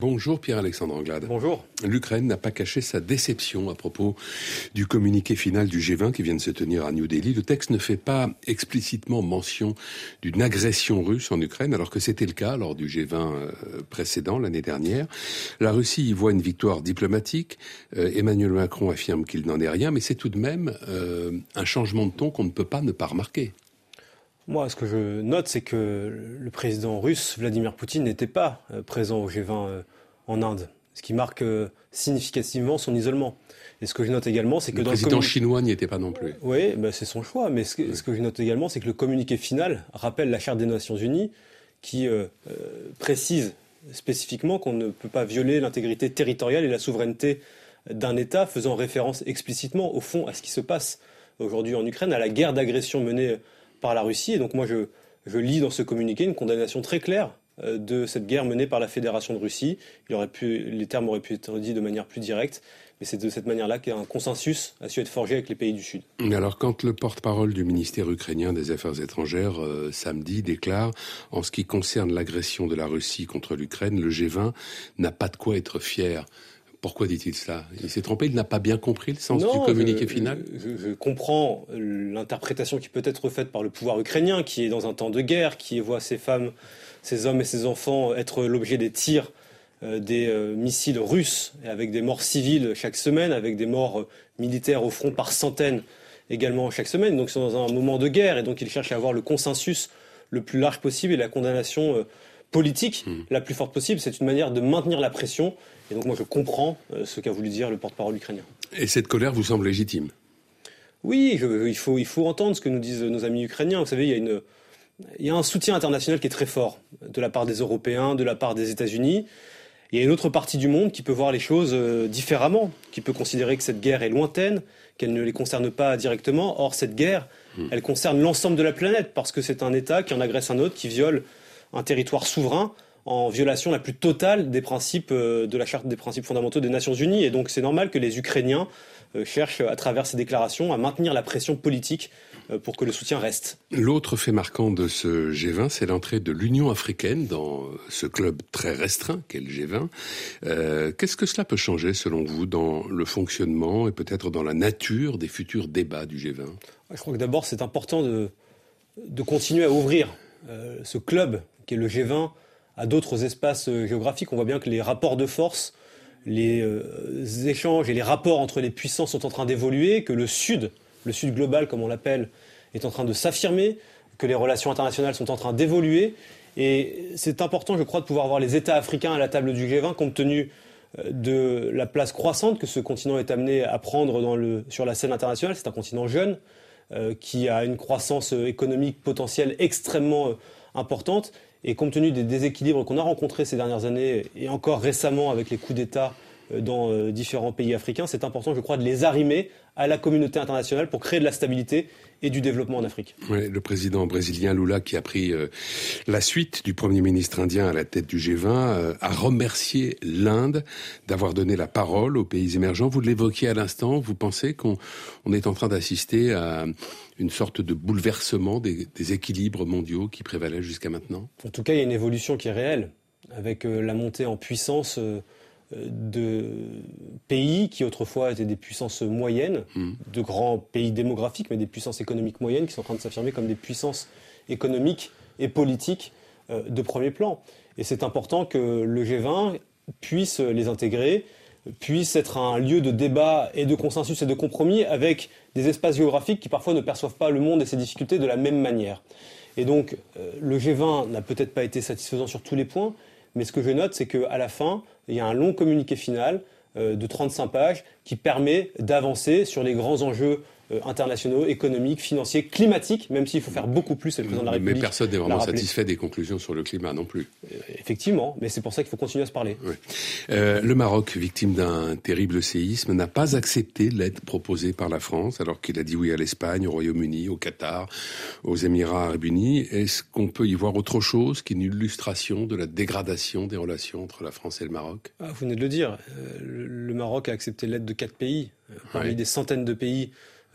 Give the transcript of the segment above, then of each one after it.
Bonjour Pierre-Alexandre Anglade. Bonjour. L'Ukraine n'a pas caché sa déception à propos du communiqué final du G20 qui vient de se tenir à New Delhi. Le texte ne fait pas explicitement mention d'une agression russe en Ukraine alors que c'était le cas lors du G20 euh, précédent l'année dernière. La Russie y voit une victoire diplomatique. Euh, Emmanuel Macron affirme qu'il n'en est rien, mais c'est tout de même euh, un changement de ton qu'on ne peut pas ne pas remarquer. Moi, ce que je note, c'est que le président russe, Vladimir Poutine, n'était pas euh, présent au G20 euh, en Inde, ce qui marque euh, significativement son isolement. Et ce que je note également, c'est que le dans président chinois n'y était pas non plus. Oui, ben c'est son choix. Mais ce que, ce que, je note également, c'est que le communiqué final rappelle la Charte des Nations Unies, qui euh, précise spécifiquement qu'on ne peut pas violer l'intégrité territoriale et la souveraineté d'un État, faisant référence explicitement, au fond, à ce qui se passe aujourd'hui en Ukraine, à la guerre d'agression menée par la Russie. Et donc moi, je, je lis dans ce communiqué une condamnation très claire euh, de cette guerre menée par la Fédération de Russie. Les termes auraient pu être dits de manière plus directe, mais c'est de cette manière-là qu'un consensus a su être forgé avec les pays du Sud. Alors, quand le porte-parole du ministère ukrainien des Affaires étrangères, euh, samedi, déclare En ce qui concerne l'agression de la Russie contre l'Ukraine, le G20 n'a pas de quoi être fier. Pourquoi dit-il cela? Il s'est trompé, il n'a pas bien compris le sens du communiqué final? je, je, comprends l'interprétation qui peut être faite par le pouvoir ukrainien, qui est dans un temps de guerre, qui voit ses femmes, ses hommes et ses enfants être l'objet des tirs euh, des euh, missiles russes, avec des morts civiles chaque semaine, avec des morts euh, militaires au front par centaines également chaque semaine. Donc ils sont dans un moment de guerre, et donc ils cherchent à avoir le consensus le plus large possible et la condamnation politique mmh. la plus forte possible. C'est une manière de maintenir la pression et donc moi je comprends euh, ce qu'a voulu dire le porte-parole ukrainien. Et cette colère vous semble légitime? Oui, je, il, faut, il faut entendre ce que nous disent nos amis ukrainiens. Vous savez, il y a une... Il y a un soutien international qui est très fort de la part des Européens, de la part des États-Unis. Il y a une autre partie du monde qui peut voir les choses euh, différemment, qui peut considérer que cette guerre est lointaine, qu'elle ne les concerne pas directement. Or, cette guerre, mmh. elle concerne l'ensemble de la planète, parce que c'est un État qui en agresse un autre, qui viole un territoire souverain en violation la plus totale des principes euh, de la charte des principes fondamentaux des Nations Unies. Et donc c'est normal que les Ukrainiens euh, cherchent à travers ces déclarations à maintenir la pression politique euh, pour que le soutien reste. L'autre fait marquant de ce G20, c'est l'entrée de l'Union africaine dans ce club très restreint qu'est le G20. Euh, Qu'est-ce que cela peut changer, selon vous, dans le fonctionnement et peut-être dans la nature des futurs débats du G20 Je crois que d'abord, c'est important de, de continuer à ouvrir euh, ce club qui est le G20 à d'autres espaces euh, géographiques. On voit bien que les rapports de force, les euh, échanges et les rapports entre les puissances sont en train d'évoluer, que le Sud, le Sud global comme on l'appelle, est en train de s'affirmer, que les relations internationales sont en train d'évoluer. Et c'est important, je crois, de pouvoir voir les États africains à la table du G20 compte tenu euh, de la place croissante que ce continent est amené à prendre sur la scène internationale. C'est un continent jeune qui a une croissance économique potentielle extrêmement importante. Et compte tenu des déséquilibres qu'on a rencontrés ces dernières années et encore récemment avec les coups d'État dans euh, différents pays africains, c'est important, je crois, de les arrimer à la communauté internationale pour créer de la stabilité et du développement en Afrique. Oui, le président brésilien Lula, qui a pris euh, la suite du Premier ministre indien à la tête du G20, euh, a remercié l'Inde d'avoir donné la parole aux pays émergents. Vous l'évoquiez à l'instant, vous pensez qu'on on est en train d'assister à une sorte de bouleversement des, des équilibres mondiaux qui prévalaient jusqu'à maintenant? En tout cas, il y a une évolution qui est réelle, avec euh, la montée en puissance de pays qui autrefois étaient des puissances moyennes, mmh. de grands pays démographiques, mais des puissances économiques moyennes qui sont en train de s'affirmer comme des puissances économiques et politiques euh, de premier plan. Et c'est important que le G20 puisse les intégrer, puisse être un lieu de débat et de consensus et de compromis avec des espaces géographiques qui parfois ne perçoivent pas le monde et ses difficultés de la même manière. Et donc, euh, le G20 n'a peut-être pas été satisfaisant sur tous les points, mais ce que je note, c'est qu'à la fin, il y a un long communiqué final euh, de 35 pages qui permet d'avancer sur les grands enjeux euh, internationaux, économiques, financiers, climatiques, même s'il faut faire beaucoup plus, c'est le président de la République. Mais personne n'est vraiment satisfait des conclusions sur le climat non plus. Euh, effectivement, mais c'est pour ça qu'il faut continuer à se parler. Oui. Euh, le Maroc, victime d'un terrible séisme, n'a pas accepté l'aide proposée par la France, alors qu'il a dit oui à l'Espagne, au Royaume-Uni, au Qatar, aux Émirats arabes unis. Est-ce qu'on peut y voir autre chose qu'une illustration de la dégradation des relations entre la France et le Maroc? Ah, Vous venez de le dire, le Maroc a accepté l'aide de quatre pays, parmi oui. des centaines de pays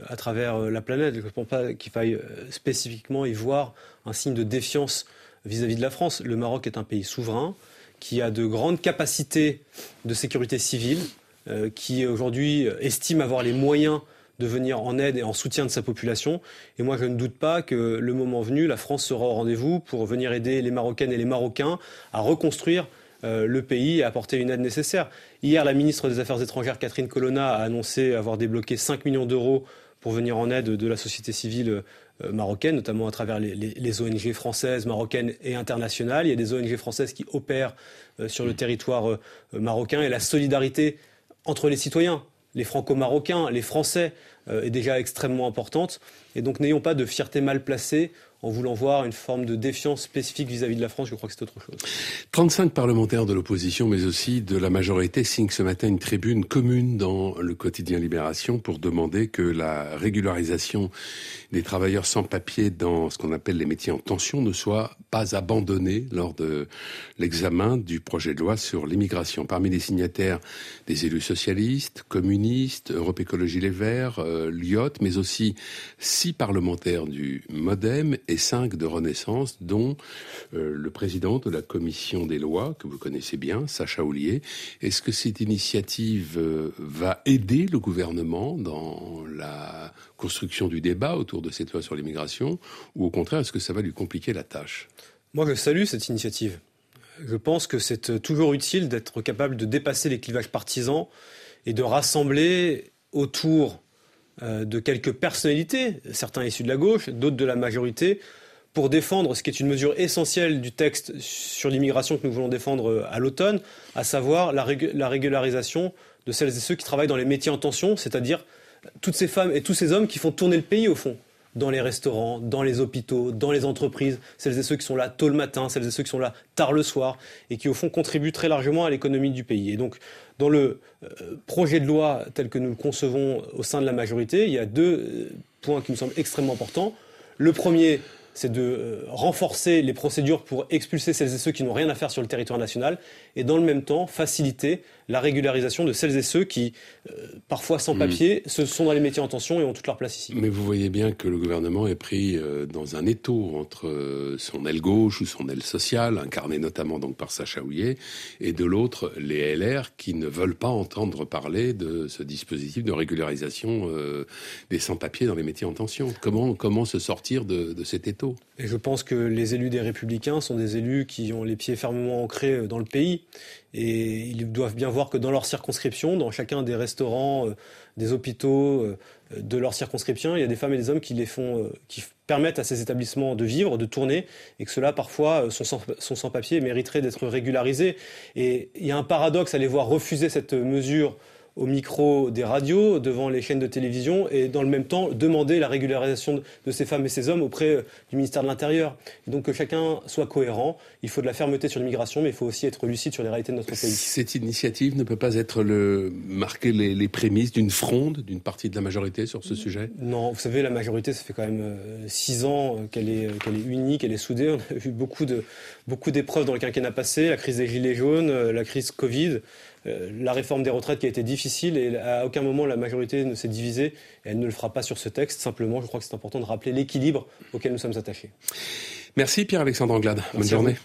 à travers euh, la planète. Je ne pense pas qu'il faille euh, spécifiquement y voir un signe de défiance vis-à-vis -vis de la France. Le Maroc est un pays souverain qui a de grandes capacités de sécurité civile, euh, qui aujourd'hui estime avoir les moyens de venir en aide et en soutien de sa population. Et moi, je ne doute pas que le moment venu, la France sera au rendez-vous pour venir aider les Marocaines et les Marocains à reconstruire le pays et apporter une aide nécessaire. Hier, la ministre des Affaires étrangères, Catherine Colonna, a annoncé avoir débloqué 5 millions d'euros pour venir en aide de la société civile euh, marocaine, notamment à travers les, ONG françaises, marocaines et internationales. Il y a des ONG françaises qui opèrent euh, sur le territoire marocain et la solidarité entre les citoyens les franco-marocains, les Français, est déjà extrêmement importante. Et donc n'ayons pas de fierté mal placée en voulant voir une forme de défiance spécifique vis-à-vis de la France, je crois que c'est autre chose. 35 parlementaires de l'opposition, mais aussi de la majorité, signent ce matin une tribune commune dans le quotidien Libération pour demander que la régularisation des travailleurs sans papier dans ce qu'on appelle les métiers en tension ne soit pas abandonnée lors de l'examen du projet de loi sur l'immigration. Parmi les signataires, des élus socialistes, communistes, Europe Écologie Les Verts, euh, mais aussi six parlementaires du MoDem cinq de Renaissance, dont euh, le président de la commission des lois, que vous connaissez bien, Sacha Oulier. Est-ce que cette initiative euh, va aider le gouvernement dans la construction du débat autour de cette loi sur l'immigration, ou au contraire, est-ce que ça va lui compliquer la tâche? Moi, je salue cette initiative. Je pense que c'est toujours utile d'être capable de dépasser les clivages partisans et de rassembler autour euh, de quelques personnalités, certains issus de la gauche, d'autres de la majorité, pour défendre ce qui est une mesure essentielle du texte sur l'immigration que nous voulons défendre euh, à l'automne, à savoir la, régularisation de celles et ceux qui travaillent dans les métiers en tension, c'est-à-dire toutes ces femmes et tous ces hommes qui font tourner le pays au fond dans les restaurants, dans les hôpitaux, dans les entreprises, celles et ceux qui sont là tôt le matin, celles et ceux qui sont là tard le soir, et qui au fond contribuent très largement à l'économie du pays. Et donc, dans le euh, projet de loi tel que nous le concevons au sein de la majorité, il y a deux euh, points qui me semblent extrêmement importants. Le premier, c'est de euh, renforcer les procédures pour expulser celles et ceux qui n'ont rien à faire sur le territoire national et dans le même temps faciliter la régularisation de celles et ceux qui, euh, parfois sans hmm. papier, se sont dans les métiers en tension et ont toute leur place ici. Mais vous voyez bien que le gouvernement est pris euh, dans un étau entre son aile gauche ou son aile sociale, incarnée notamment donc par Sacha Houillet, et de l'autre les LR qui ne veulent pas entendre parler de ce dispositif de régularisation des sans-papiers dans les métiers en tension. Comment, comment se sortir de, de cet étau? Et je pense que les élus des Républicains sont des élus qui ont les pieds fermement ancrés dans le pays. Et ils doivent bien voir que dans leur circonscription, dans chacun des restaurants, euh, des hôpitaux, euh, de leur circonscription, il y a des femmes et des hommes euh, qui permettent à ces établissements de vivre, de tourner, et que cela parfois sont sans, sont sans papier et mériteraient d'être régularisés. Et il y a un paradoxe à les voir refuser cette mesure au micro des radios, devant les chaînes de télévision, et dans le même temps demander la régularisation de ces femmes et ces hommes auprès euh, du ministère de l'Intérieur. Donc que chacun soit cohérent. Il faut de la fermeté sur l'immigration, mais il faut aussi être lucide sur les réalités de notre pays. Cette initiative ne peut pas être le marquer les, les prémices d'une fronde d'une partie de la majorité sur ce sujet? Non, vous savez, la majorité, ça fait quand même euh, six ans euh, qu'elle est, qu'elle est unie, qu'elle est soudée. On a vu beaucoup de beaucoup d'épreuves dans le quinquennat passé, la crise des gilets jaunes, la crise Covid. Euh, la réforme des retraites qui a été difficile et à aucun moment la majorité ne s'est divisée et elle ne le fera pas sur ce texte. Simplement, je crois que c'est important de rappeler l'équilibre auquel nous sommes attachés. Merci Pierre-Alexandre Anglade. Bonne journée.